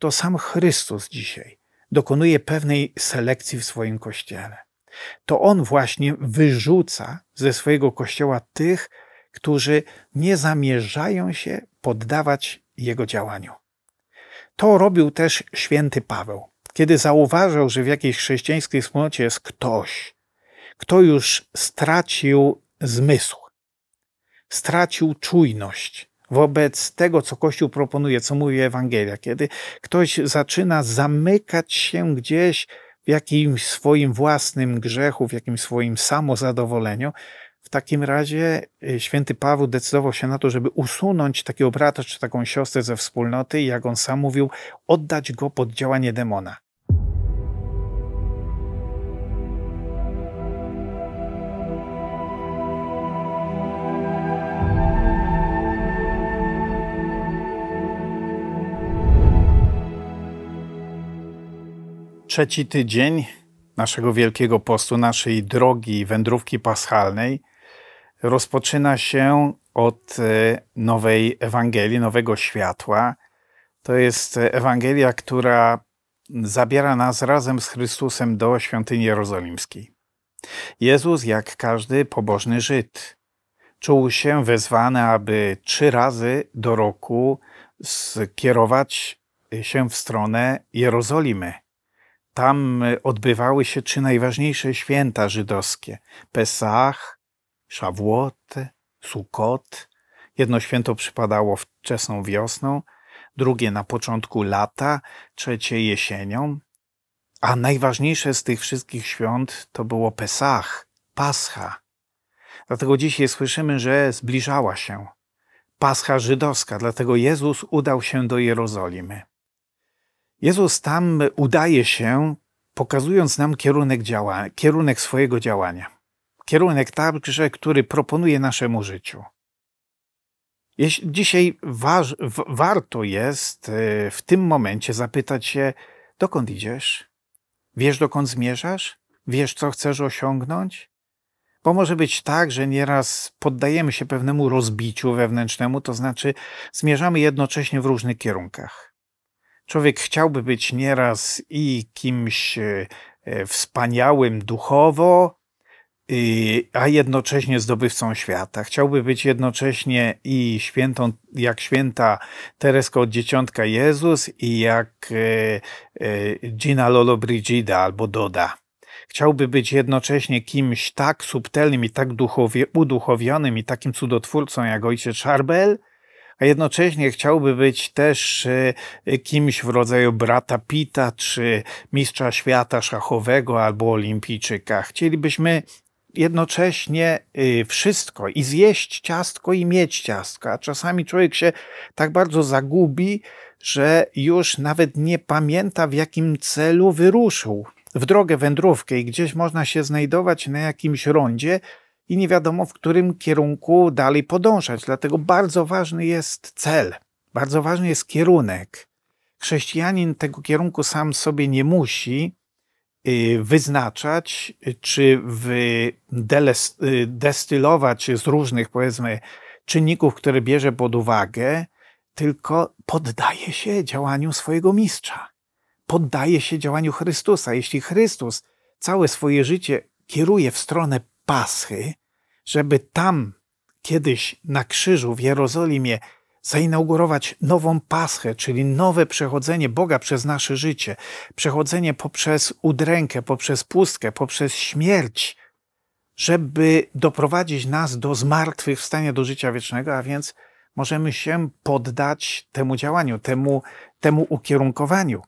to sam Chrystus dzisiaj dokonuje pewnej selekcji w swoim kościele. To on właśnie wyrzuca ze swojego kościoła tych, którzy nie zamierzają się poddawać jego działaniu. To robił też święty Paweł, kiedy zauważył, że w jakiejś chrześcijańskiej wspólnocie jest ktoś, kto już stracił zmysł, stracił czujność wobec tego, co Kościół proponuje, co mówi Ewangelia, kiedy ktoś zaczyna zamykać się gdzieś w jakimś swoim własnym grzechu, w jakimś swoim samozadowoleniu, w takim razie y, święty Paweł decydował się na to, żeby usunąć takiego brata czy taką siostrę ze wspólnoty i jak on sam mówił, oddać go pod działanie demona. Trzeci tydzień naszego Wielkiego Postu, naszej drogi wędrówki paschalnej rozpoczyna się od e, nowej Ewangelii, nowego światła. To jest Ewangelia, która zabiera nas razem z Chrystusem do świątyni jerozolimskiej. Jezus, jak każdy pobożny Żyd, czuł się wezwany, aby trzy razy do roku skierować się w stronę Jerozolimy. Tam odbywały się trzy najważniejsze święta żydowskie: Pesach, Szawłot, Sukot. Jedno święto przypadało wczesną wiosną, drugie na początku lata, trzecie jesienią. A najważniejsze z tych wszystkich świąt to było Pesach, Pascha. Dlatego dzisiaj słyszymy, że zbliżała się Pascha żydowska, dlatego Jezus udał się do Jerozolimy. Jezus tam udaje się, pokazując nam kierunek, działa, kierunek swojego działania kierunek także, który proponuje naszemu życiu. Dzisiaj waż, warto jest e, w tym momencie zapytać się, dokąd idziesz? Wiesz, dokąd zmierzasz? Wiesz, co chcesz osiągnąć? Bo może być tak, że nieraz poddajemy się pewnemu rozbiciu wewnętrznemu, to znaczy zmierzamy jednocześnie w różnych kierunkach. Człowiek chciałby być nieraz i kimś e, e, wspaniałym duchowo, a jednocześnie zdobywcą świata. Chciałby być jednocześnie i świętą, jak święta Tereska od Dzieciątka Jezus i jak e, Gina Lolo Brigida albo Doda. Chciałby być jednocześnie kimś tak subtelnym i tak uduchowionym i takim cudotwórcą jak ojciec Charbel, a jednocześnie chciałby być też e, kimś w rodzaju brata Pita, czy mistrza świata szachowego albo olimpijczyka. Chcielibyśmy jednocześnie y, wszystko i zjeść ciastko i mieć ciastko, a czasami człowiek się tak bardzo zagubi, że już nawet nie pamięta w jakim celu wyruszył w drogę wędrówkę i gdzieś można się znajdować na jakimś rondzie i nie wiadomo w którym kierunku dalej podążać. Dlatego bardzo ważny jest cel, bardzo ważny jest kierunek. Chrześcijanin tego kierunku sam sobie nie musi, Y, wyznaczać, czy destylować z różnych, powiedzmy, czynników, które bierze pod uwagę, tylko poddaje się działaniu swojego mistrza. Poddaje się działaniu Chrystusa. Jeśli Chrystus całe swoje życie kieruje w stronę Paschy, żeby tam kiedyś na krzyżu w Jerozolimie zainaugurować nową paschę, czyli nowe przechodzenie Boga przez nasze życie, przechodzenie poprzez udrękę, poprzez pustkę, poprzez śmierć, żeby doprowadzić nas do zmartwychwstania do życia wiecznego, a więc możemy się poddać temu działaniu, temu, temu ukierunkowaniu.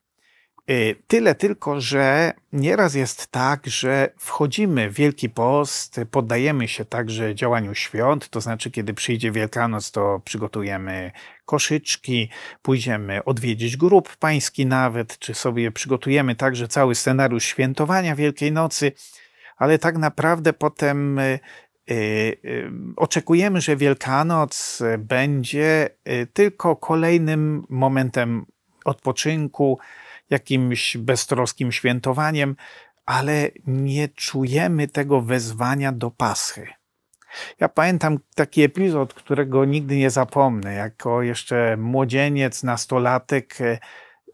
Y, tyle tylko, że nieraz jest tak, że wchodzimy w Wielki Post, poddajemy się także działaniu świąt, to znaczy, kiedy przyjdzie Wielkanoc, to przygotujemy koszyczki, pójdziemy odwiedzić grób pański nawet, czy sobie przygotujemy także cały scenariusz świętowania Wielkiej Nocy, ale tak naprawdę potem y, y, oczekujemy, że Wielkanoc będzie tylko kolejnym momentem odpoczynku, jakimś beztroskim świętowaniem, ale nie czujemy tego wezwania do paschy. Ja pamiętam taki epizod, którego nigdy nie zapomnę. Jako jeszcze młodzieniec, nastolatek, e,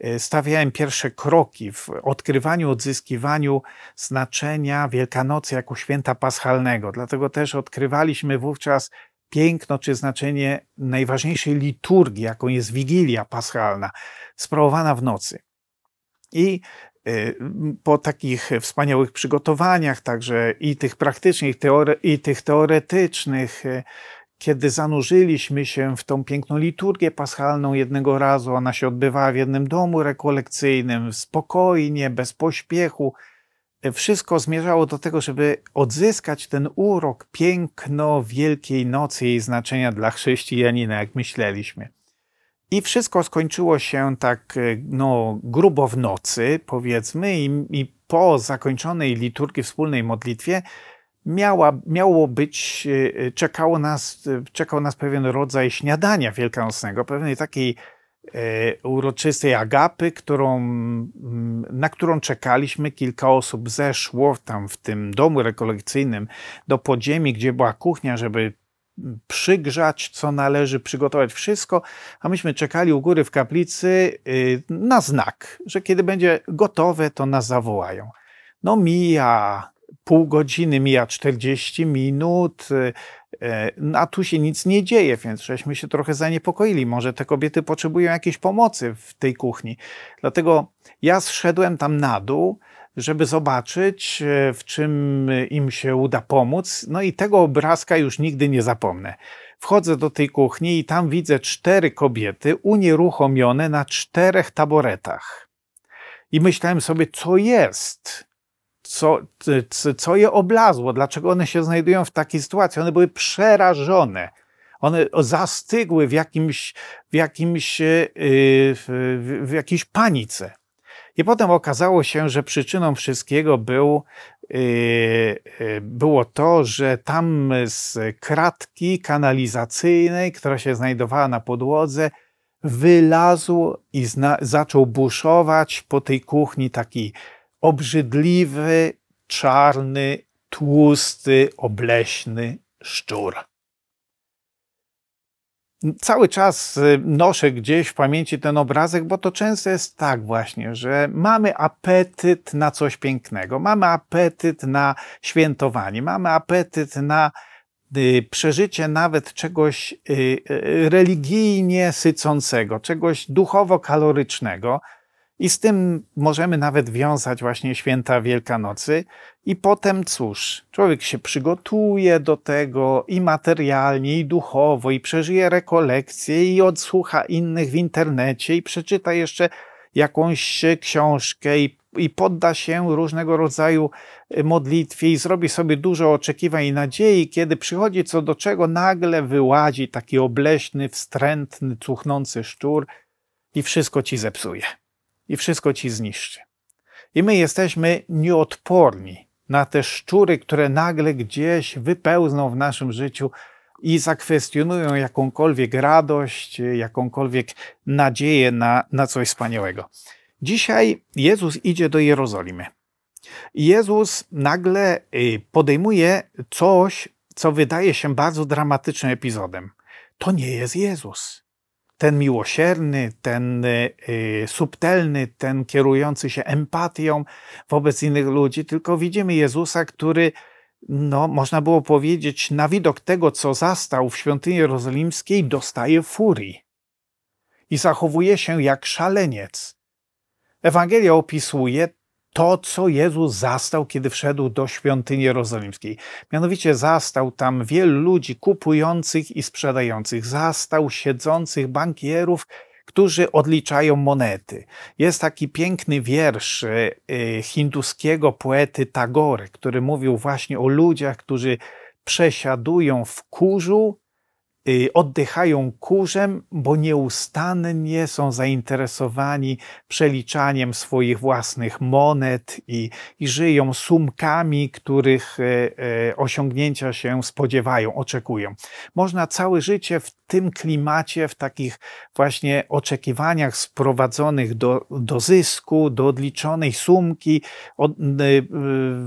e, stawiałem pierwsze kroki w odkrywaniu, odzyskiwaniu znaczenia Wielkanocy jako święta paschalnego. Dlatego też odkrywaliśmy wówczas piękno czy znaczenie najważniejszej liturgii, jaką jest Wigilia Paschalna, sprawowana w nocy. I e, po takich wspaniałych przygotowaniach, także i tych praktycznych, i tych teoretycznych, e, kiedy zanurzyliśmy się w tą piękną liturgię paschalną jednego razu, ona się odbywała w jednym domu rekolekcyjnym, spokojnie, bez pośpiechu, wszystko zmierzało do tego, żeby odzyskać ten urok, piękno Wielkiej Nocy i jej znaczenia dla chrześcijanina, jak myśleliśmy. I wszystko skończyło się tak no, grubo w nocy, powiedzmy, i, i po zakończonej liturgii wspólnej modlitwie miała, miało być, e, czekało nas, czekał nas pewien rodzaj śniadania wielkanocnego, pewnej takiej e, uroczystej agapy, którą, na którą czekaliśmy. Kilka osób zeszło tam w tym domu rekolekcyjnym do podziemi, gdzie była kuchnia, żeby przygrzać, co należy, przygotować wszystko, a myśmy czekali u góry w kaplicy y, na znak, że kiedy będzie gotowe, to nas zawołają. No mija pół godziny, mija 40 minut, y, y, a tu się nic nie dzieje, więc żeśmy się trochę zaniepokoili. Może te kobiety potrzebują jakiejś pomocy w tej kuchni. Dlatego ja zszedłem tam na dół, żeby zobaczyć, y, w czym im się uda pomóc. No i tego obrazka już nigdy nie zapomnę. Wchodzę do tej kuchni i tam widzę cztery kobiety unieruchomione na czterech taboretach. I myślałem sobie, co jest? co, co je oblazło, dlaczego one się znajdują w takiej sytuacji. One były przerażone. One zastygły w jakimś, w jakimś, y, w, w jakiejś panice. I potem okazało się, że przyczyną wszystkiego był, y, y, było to, że tam z kratki kanalizacyjnej, która się znajdowała na podłodze, wylazł i zaczął buszować po tej kuchni taki obrzydliwy, czarny, tłusty, obleśny szczur. Cały czas y, noszę gdzieś w pamięci ten obrazek, bo to często jest tak właśnie, że mamy apetyt na coś pięknego, mamy apetyt na świętowanie, mamy apetyt na y, przeżycie nawet czegoś y, religijnie sycącego, czegoś duchowo kalorycznego, i z tym możemy nawet wiązać właśnie święta Wielkanocy. I potem cóż, człowiek się przygotuje do tego i materialnie, i duchowo, i przeżyje rekolekcje, i odsłucha innych w internecie, i przeczyta jeszcze jakąś książkę, i, i podda się różnego rodzaju y, modlitwie, i zrobi sobie dużo oczekiwań i nadziei, kiedy przychodzi co do czego, nagle wyłazi taki obleśny, wstrętny, cuchnący szczur i wszystko ci zepsuje i wszystko ci zniszczy. I my jesteśmy nieodporni na te szczury, które nagle gdzieś wypełzną w naszym życiu i zakwestionują jakąkolwiek radość, jakąkolwiek nadzieję na, na coś wspaniałego. Dzisiaj Jezus idzie do Jerozolimy. Jezus nagle y, podejmuje coś, co wydaje się bardzo dramatycznym epizodem. To nie jest Jezus ten miłosierny, ten y, subtelny, ten kierujący się empatią wobec innych ludzi, tylko widzimy Jezusa, który, no, można było powiedzieć, na widok tego, co zastał w świątyni jerozolimskiej, dostaje furii i zachowuje się jak szaleniec. Ewangelia opisuje to, co Jezus zastał, kiedy wszedł do świątyni jerozolimskiej. Mianowicie zastał tam wielu ludzi kupujących i sprzedających, zastał siedzących bankierów, którzy odliczają monety. Jest taki piękny wiersz e, hinduskiego poety Tagory, który mówił właśnie o ludziach, którzy przesiadują w kurzu Y, oddychają kurzem, bo nieustannie są zainteresowani przeliczaniem swoich własnych monet i, i żyją sumkami, których e, e, osiągnięcia się spodziewają, oczekują. Można całe życie w tym klimacie, w takich właśnie oczekiwaniach sprowadzonych do, do zysku, do odliczonej sumki, od, y,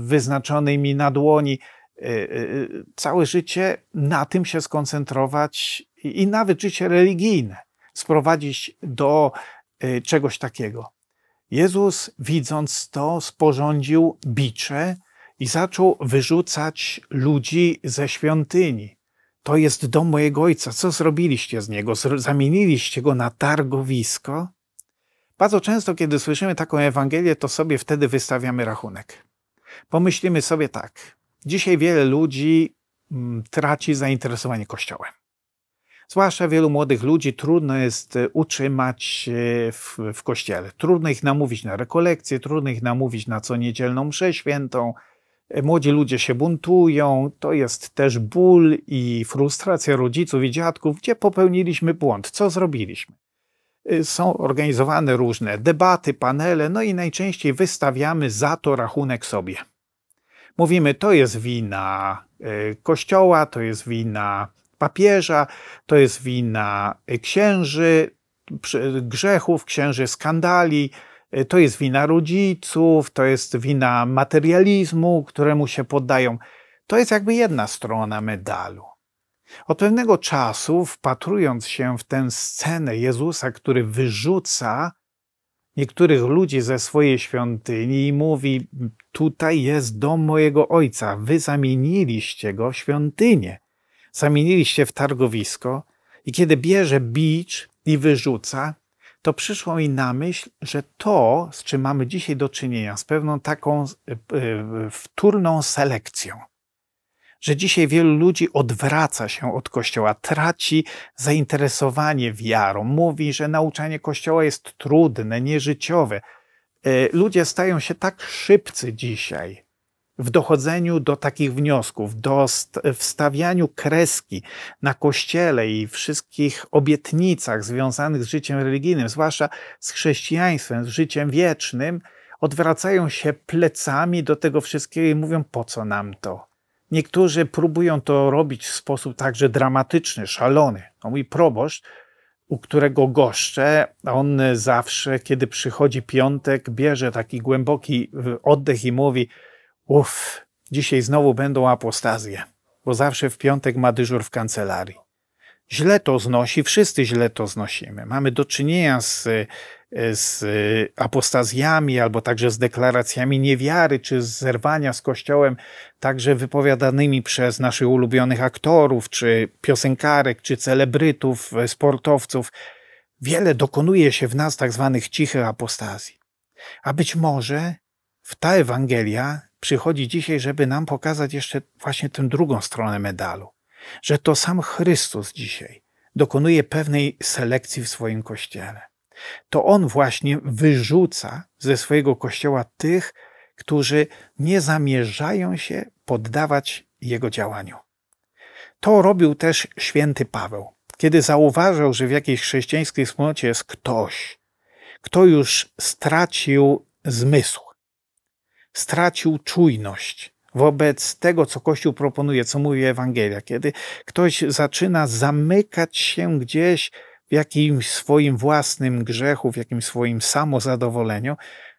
wyznaczonej mi na dłoni, Y, y, całe życie na tym się skoncentrować i nawet życie religijne sprowadzić do y, czegoś takiego. Jezus, widząc to, sporządził bicze i zaczął wyrzucać ludzi ze świątyni. To jest dom mojego ojca. Co zrobiliście z niego? Zamieniliście go na targowisko? Bardzo często, kiedy słyszymy taką Ewangelię, to sobie wtedy wystawiamy rachunek. Pomyślimy sobie tak. Dzisiaj wiele ludzi mm, traci zainteresowanie Kościołem. Zwłaszcza wielu młodych ludzi trudno jest e, utrzymać się w, w kościele. Trudno ich namówić na rekolekcje, trudno ich namówić na co niedzielną mszę świętą. E, młodzi ludzie się buntują. To jest też ból i frustracja rodziców i dziadków, gdzie popełniliśmy błąd, co zrobiliśmy. E, są organizowane różne debaty, panele, no i najczęściej wystawiamy za to rachunek sobie. Mówimy, to jest wina kościoła, to jest wina papieża, to jest wina księży, grzechów, księży skandali, to jest wina rodziców, to jest wina materializmu, któremu się poddają. To jest jakby jedna strona medalu. Od pewnego czasu, wpatrując się w tę scenę Jezusa, który wyrzuca niektórych ludzi ze swojej świątyni i mówi: Tutaj jest dom mojego ojca, wy zamieniliście go w świątynię. Zamieniliście w targowisko i kiedy bierze bicz i wyrzuca, to przyszło mi na myśl, że to, z czym mamy dzisiaj do czynienia, z pewną taką e, e, wtórną selekcją, że dzisiaj wielu ludzi odwraca się od Kościoła, traci zainteresowanie wiarą, mówi, że nauczanie Kościoła jest trudne, nieżyciowe. E, ludzie stają się tak szybcy dzisiaj, w dochodzeniu do takich wniosków, do wstawianiu kreski na kościele i wszystkich obietnicach związanych z życiem religijnym, zwłaszcza z chrześcijaństwem, z życiem wiecznym, odwracają się plecami do tego wszystkiego i mówią: po co nam to? Niektórzy próbują to robić w sposób także dramatyczny, szalony. No mój proboszcz, u którego goszczę, on zawsze, kiedy przychodzi piątek, bierze taki głęboki oddech i mówi: Uff, dzisiaj znowu będą apostazje, bo zawsze w piątek ma dyżur w kancelarii. Źle to znosi, wszyscy źle to znosimy. Mamy do czynienia z, z apostazjami albo także z deklaracjami niewiary czy z zerwania z Kościołem, także wypowiadanymi przez naszych ulubionych aktorów, czy piosenkarek, czy celebrytów, sportowców. Wiele dokonuje się w nas tak zwanych cichych apostazji. A być może w ta Ewangelia przychodzi dzisiaj, żeby nam pokazać jeszcze właśnie tę drugą stronę medalu. Że to sam Chrystus dzisiaj dokonuje pewnej selekcji w swoim kościele. To on właśnie wyrzuca ze swojego kościoła tych, którzy nie zamierzają się poddawać jego działaniu. To robił też święty Paweł, kiedy zauważył, że w jakiejś chrześcijańskiej wspólnocie jest ktoś, kto już stracił zmysł, stracił czujność wobec tego, co Kościół proponuje, co mówi Ewangelia. Kiedy ktoś zaczyna zamykać się gdzieś w jakimś swoim własnym grzechu, w jakimś swoim samozadowoleniu,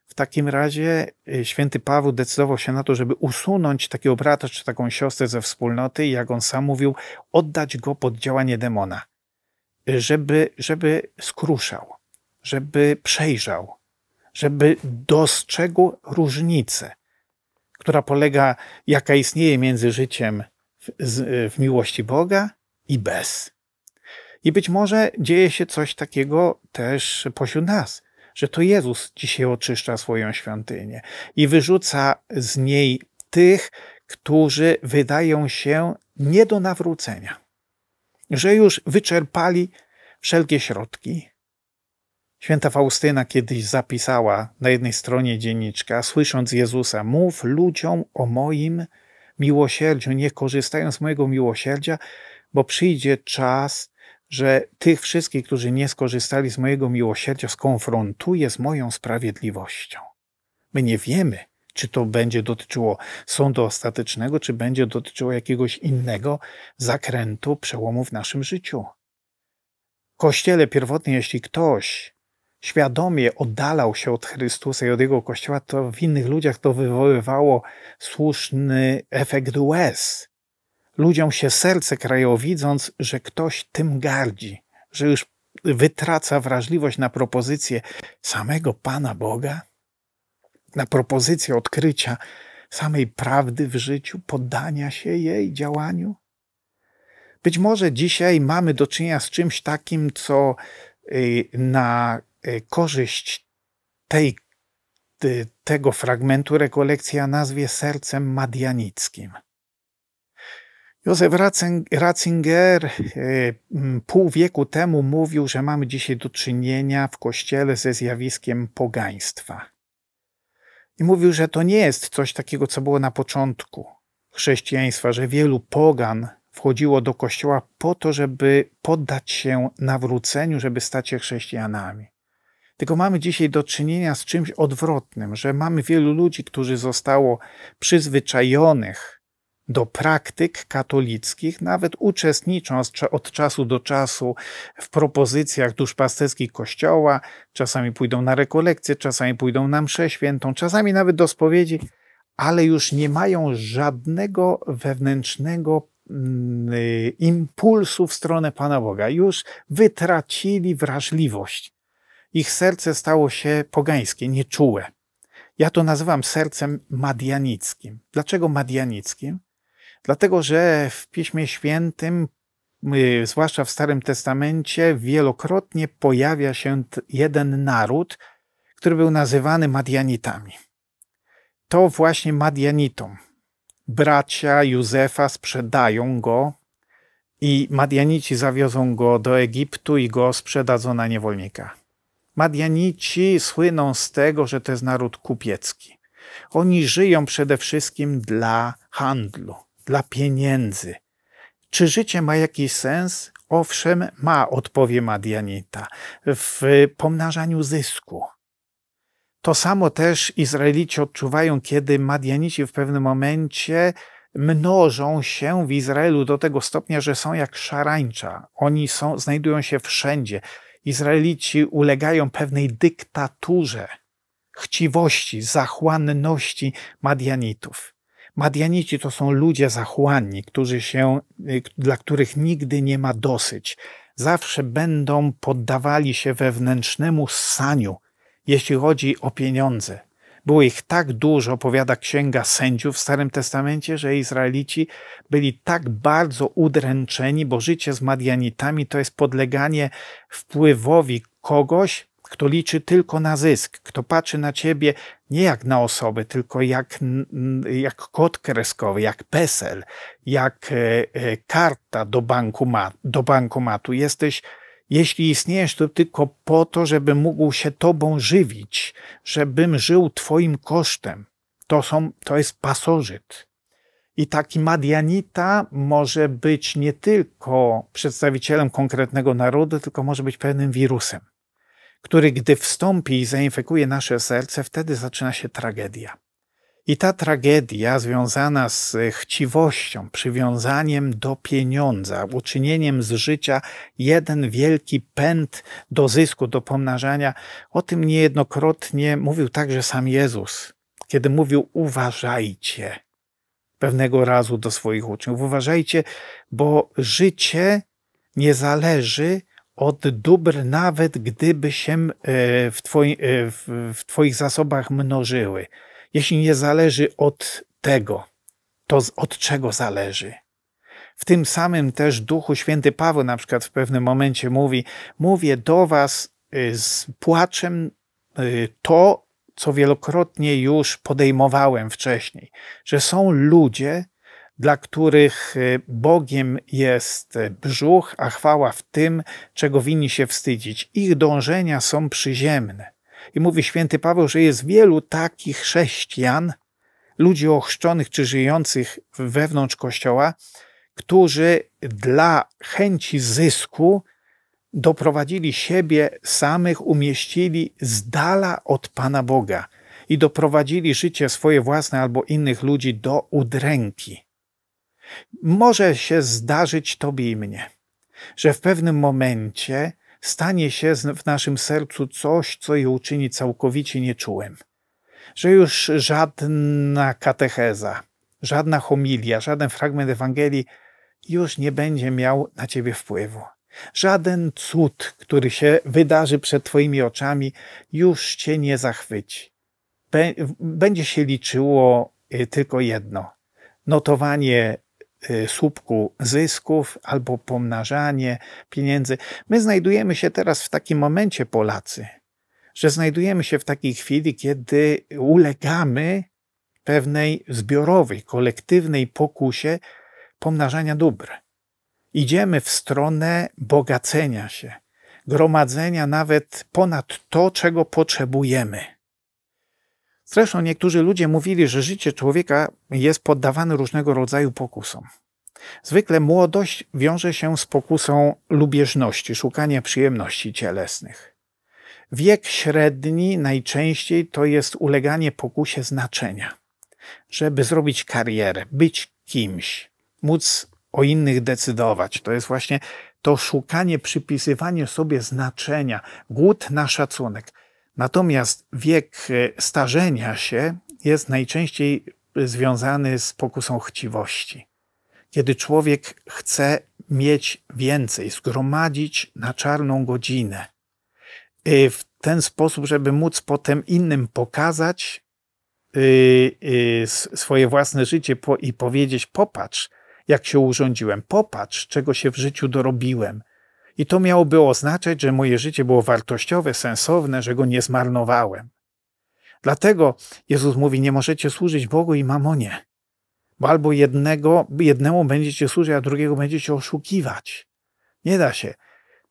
w takim razie y, święty Paweł decydował się na to, żeby usunąć takiego brata czy taką siostrę ze wspólnoty i jak on sam mówił, oddać go pod działanie demona, żeby, żeby skruszał, żeby przejrzał, żeby dostrzegł różnicę, która polega, jaka istnieje między życiem w, w miłości Boga i bez. I być może dzieje się coś takiego też pośród nas, że to Jezus dzisiaj oczyszcza swoją świątynię i wyrzuca z niej tych, którzy wydają się nie do nawrócenia, że już wyczerpali wszelkie środki, Święta Faustyna kiedyś zapisała na jednej stronie dzienniczka, słysząc Jezusa, mów ludziom o moim miłosierdziu, nie korzystając z mojego miłosierdzia, bo przyjdzie czas, że tych wszystkich, którzy nie skorzystali z mojego miłosierdzia, skonfrontuję z moją sprawiedliwością. My nie wiemy, czy to będzie dotyczyło sądu ostatecznego, czy będzie dotyczyło jakiegoś innego zakrętu, przełomu w naszym życiu. W kościele pierwotnie, jeśli ktoś świadomie oddalał się od Chrystusa i od Jego Kościoła, to w innych ludziach to wywoływało słuszny efekt łez. Ludziom się serce krają, widząc, że ktoś tym gardzi, że już wytraca wrażliwość na propozycję samego Pana Boga, na propozycję odkrycia samej prawdy w życiu, poddania się jej działaniu? Być może dzisiaj mamy do czynienia z czymś takim, co y, na y, korzyść tej, tego fragmentu rekolekcji ja nazwie sercem madianickim. Józef Ratzinger y, pół wieku temu mówił, że mamy dzisiaj do czynienia w Kościele ze zjawiskiem pogaństwa. I mówił, że to nie jest coś takiego, co było na początku chrześcijaństwa, że wielu pogan wchodziło do kościoła po to, żeby poddać się nawróceniu, żeby stać się chrześcijanami. Tylko mamy dzisiaj do czynienia z czymś odwrotnym, że mamy wielu ludzi, którzy zostało przyzwyczajonych do praktyk katolickich, nawet uczestniczą od czasu do czasu w propozycjach duszpasterskich Kościoła, czasami pójdą na rekolekcje, czasami pójdą na mszę świętą, czasami nawet do spowiedzi, ale już nie mają żadnego wewnętrznego mm, impulsu w stronę Pana Boga. Już wytracili wrażliwość. Ich serce stało się pogańskie, nieczułe. Ja to nazywam sercem madianickim. Dlaczego madianickim? Dlatego, że w Piśmie Świętym, y, zwłaszcza w Starym Testamencie, wielokrotnie pojawia się jeden naród, który był nazywany Madianitami. To właśnie Madianitom. Bracia Józefa sprzedają go i Madianici zawiozą go do Egiptu i go sprzedadzą na niewolnika. Madianici słyną z tego, że to jest naród kupiecki. Oni żyją przede wszystkim dla handlu dla pieniędzy. Czy życie ma jakiś sens? Owszem, ma, odpowie Madianita, w pomnażaniu zysku. To samo też Izraelici odczuwają, kiedy Madianici w pewnym momencie mnożą się w Izraelu do tego stopnia, że są jak szarańcza. Oni są, znajdują się wszędzie. Izraelici ulegają pewnej dyktaturze, chciwości, zachłanności Madianitów. Madianici to są ludzie zachłanni, którzy się, y, dla których nigdy nie ma dosyć. Zawsze będą poddawali się wewnętrznemu ssaniu, jeśli chodzi o pieniądze. Było ich tak dużo, powiada Księga Sędziów w Starym Testamencie, że Izraelici byli tak bardzo udręczeni, bo życie z Madianitami to jest podleganie wpływowi kogoś, kto liczy tylko na zysk, kto patrzy na ciebie nie jak na osobę, tylko jak, jak kod kreskowy, jak PESEL, jak e, e, karta do, bankomat, do bankomatu. Jesteś, jeśli istniejesz, to tylko po to, żeby mógł się tobą żywić, żebym żył twoim kosztem. To, są, to jest pasożyt. I taki Madianita może być nie tylko przedstawicielem konkretnego narodu, tylko może być pewnym wirusem który gdy wstąpi i zainfekuje nasze serce, wtedy zaczyna się tragedia. I ta tragedia związana z chciwością, przywiązaniem do pieniądza, uczynieniem z życia jeden wielki pęd do zysku, do pomnażania, o tym niejednokrotnie mówił także sam Jezus, kiedy mówił: Uważajcie pewnego razu do swoich uczniów. Uważajcie, bo życie nie zależy od dóbr, nawet gdyby się e, w, twoi, e, w Twoich zasobach mnożyły. Jeśli nie zależy od tego, to od czego zależy? W tym samym też duchu święty Paweł na przykład w pewnym momencie mówi: Mówię do Was e, z płaczem to, co wielokrotnie już podejmowałem wcześniej, że są ludzie, dla których e, Bogiem jest brzuch, a chwała w tym, czego winni się wstydzić. Ich dążenia są przyziemne. I mówi święty Paweł, że jest wielu takich chrześcijan, ludzi ochrzczonych czy żyjących wewnątrz Kościoła, którzy dla chęci zysku doprowadzili siebie samych, umieścili z dala od Pana Boga i doprowadzili życie swoje własne albo innych ludzi do udręki. Może się zdarzyć Tobie i mnie, że w pewnym momencie stanie się w naszym sercu coś, co je uczyni całkowicie nieczułym. Że już żadna katecheza, żadna homilia, żaden fragment Ewangelii już nie będzie miał na Ciebie wpływu. Żaden cud, który się wydarzy przed Twoimi oczami, już Cię nie zachwyci. Będzie się liczyło y, tylko jedno: notowanie słupku zysków albo pomnażanie pieniędzy. My znajdujemy się teraz w takim momencie, Polacy, że znajdujemy się w takiej chwili, kiedy ulegamy pewnej zbiorowej, kolektywnej pokusie pomnażania dóbr. Idziemy w stronę bogacenia się, gromadzenia nawet ponad to, czego potrzebujemy. Zresztą niektórzy ludzie mówili, że życie człowieka jest poddawane różnego rodzaju pokusom. Zwykle młodość wiąże się z pokusą lubieżności, szukania przyjemności cielesnych. Wiek średni najczęściej to jest uleganie pokusie znaczenia, żeby zrobić karierę, być kimś, móc o innych decydować. To jest właśnie to szukanie, przypisywanie sobie znaczenia, głód na szacunek. Natomiast wiek e, starzenia się jest najczęściej związany z pokusą chciwości. Kiedy człowiek chce mieć więcej, zgromadzić na czarną godzinę, e, w ten sposób, żeby móc potem innym pokazać e, swoje własne życie i powiedzieć: Popatrz, jak się urządziłem, popatrz, czego się w życiu dorobiłem. I to miałoby oznaczać, że moje życie było wartościowe, sensowne, że go nie zmarnowałem. Dlatego Jezus mówi: Nie możecie służyć Bogu i mamonie, bo albo jednego, jednemu będziecie służyć, a drugiego będziecie oszukiwać. Nie da się.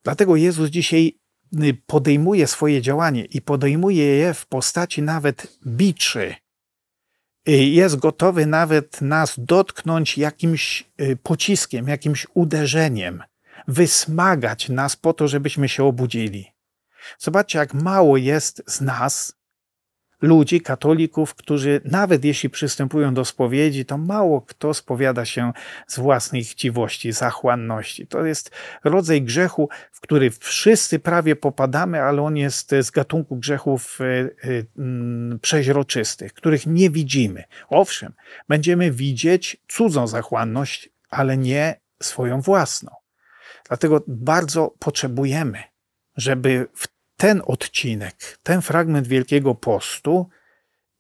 Dlatego Jezus dzisiaj y, podejmuje swoje działanie i podejmuje je w postaci nawet biczy, jest gotowy nawet nas dotknąć jakimś y, pociskiem, jakimś uderzeniem, wysmagać nas po to, żebyśmy się obudzili. Zobaczcie, jak mało jest z nas, ludzi, katolików, którzy nawet jeśli przystępują do spowiedzi, to mało kto spowiada się z własnej chciwości, zachłanności. To jest rodzaj grzechu, w który wszyscy prawie popadamy, ale on jest z gatunku grzechów e, e, mm, przeźroczystych, których nie widzimy. Owszem, będziemy widzieć cudzą zachłanność, ale nie swoją własną. Dlatego bardzo potrzebujemy, żeby w ten odcinek, ten fragment Wielkiego Postu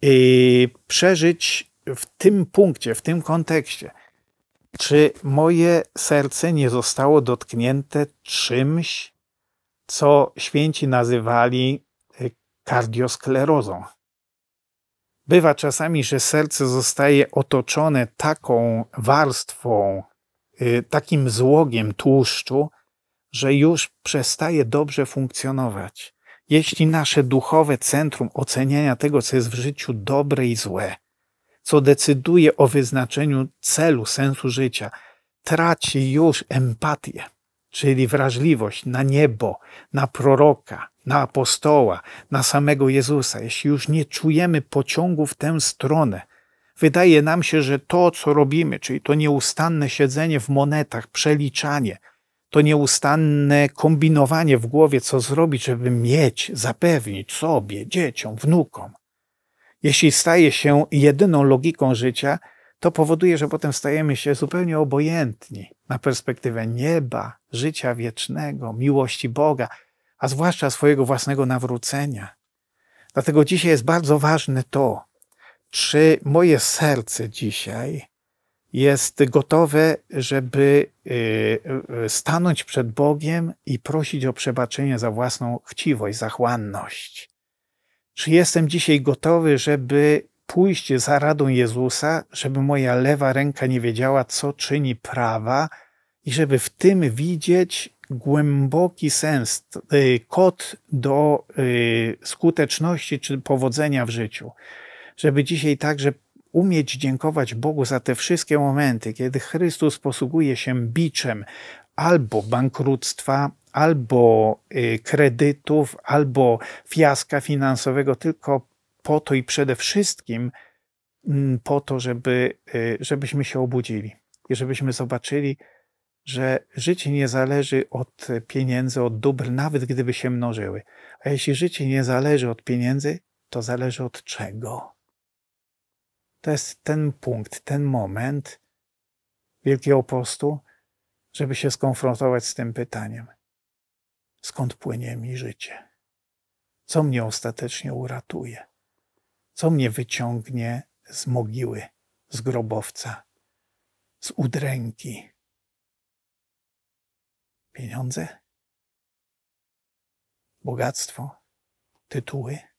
yy, przeżyć w tym punkcie, w tym kontekście. Czy moje serce nie zostało dotknięte czymś, co święci nazywali y, kardiosklerozą? Bywa czasami, że serce zostaje otoczone taką warstwą, takim złogiem tłuszczu, że już przestaje dobrze funkcjonować. Jeśli nasze duchowe centrum oceniania tego, co jest w życiu dobre i złe, co decyduje o wyznaczeniu celu, sensu życia, traci już empatię, czyli wrażliwość na niebo, na proroka, na apostoła, na samego Jezusa, jeśli już nie czujemy pociągu w tę stronę, wydaje nam się, że to, co robimy, czyli to nieustanne siedzenie w monetach, przeliczanie, to nieustanne kombinowanie w głowie, co zrobić, żeby mieć, zapewnić sobie, dzieciom, wnukom. Jeśli staje się jedyną logiką życia, to powoduje, że potem stajemy się zupełnie obojętni na perspektywę nieba, życia wiecznego, miłości Boga, a zwłaszcza swojego własnego nawrócenia. Dlatego dzisiaj jest bardzo ważne to, czy moje serce dzisiaj jest gotowe, żeby y, y, stanąć przed Bogiem i prosić o przebaczenie za własną chciwość, zachłanność. Czy jestem dzisiaj gotowy, żeby pójść za radą Jezusa, żeby moja lewa ręka nie wiedziała, co czyni prawa, i żeby w tym widzieć głęboki sens, y, kod do skuteczności czy powodzenia w życiu. Żeby dzisiaj także umieć dziękować Bogu za te wszystkie momenty, kiedy Chrystus posługuje się biczem albo bankructwa, albo y, kredytów, albo fiaska finansowego, tylko po to i przede wszystkim mm, po to, żeby, y, żebyśmy się obudzili i żebyśmy zobaczyli, że życie nie zależy od pieniędzy, od dóbr, nawet gdyby się mnożyły. A jeśli życie nie zależy od pieniędzy, to zależy od czego? To jest ten punkt, ten moment Wielkiego Postu, żeby się skonfrontować z tym pytaniem: skąd płynie mi życie? Co mnie ostatecznie uratuje? Co mnie wyciągnie z mogiły, z grobowca, z udręki? Pieniądze? Bogactwo? Tytuły?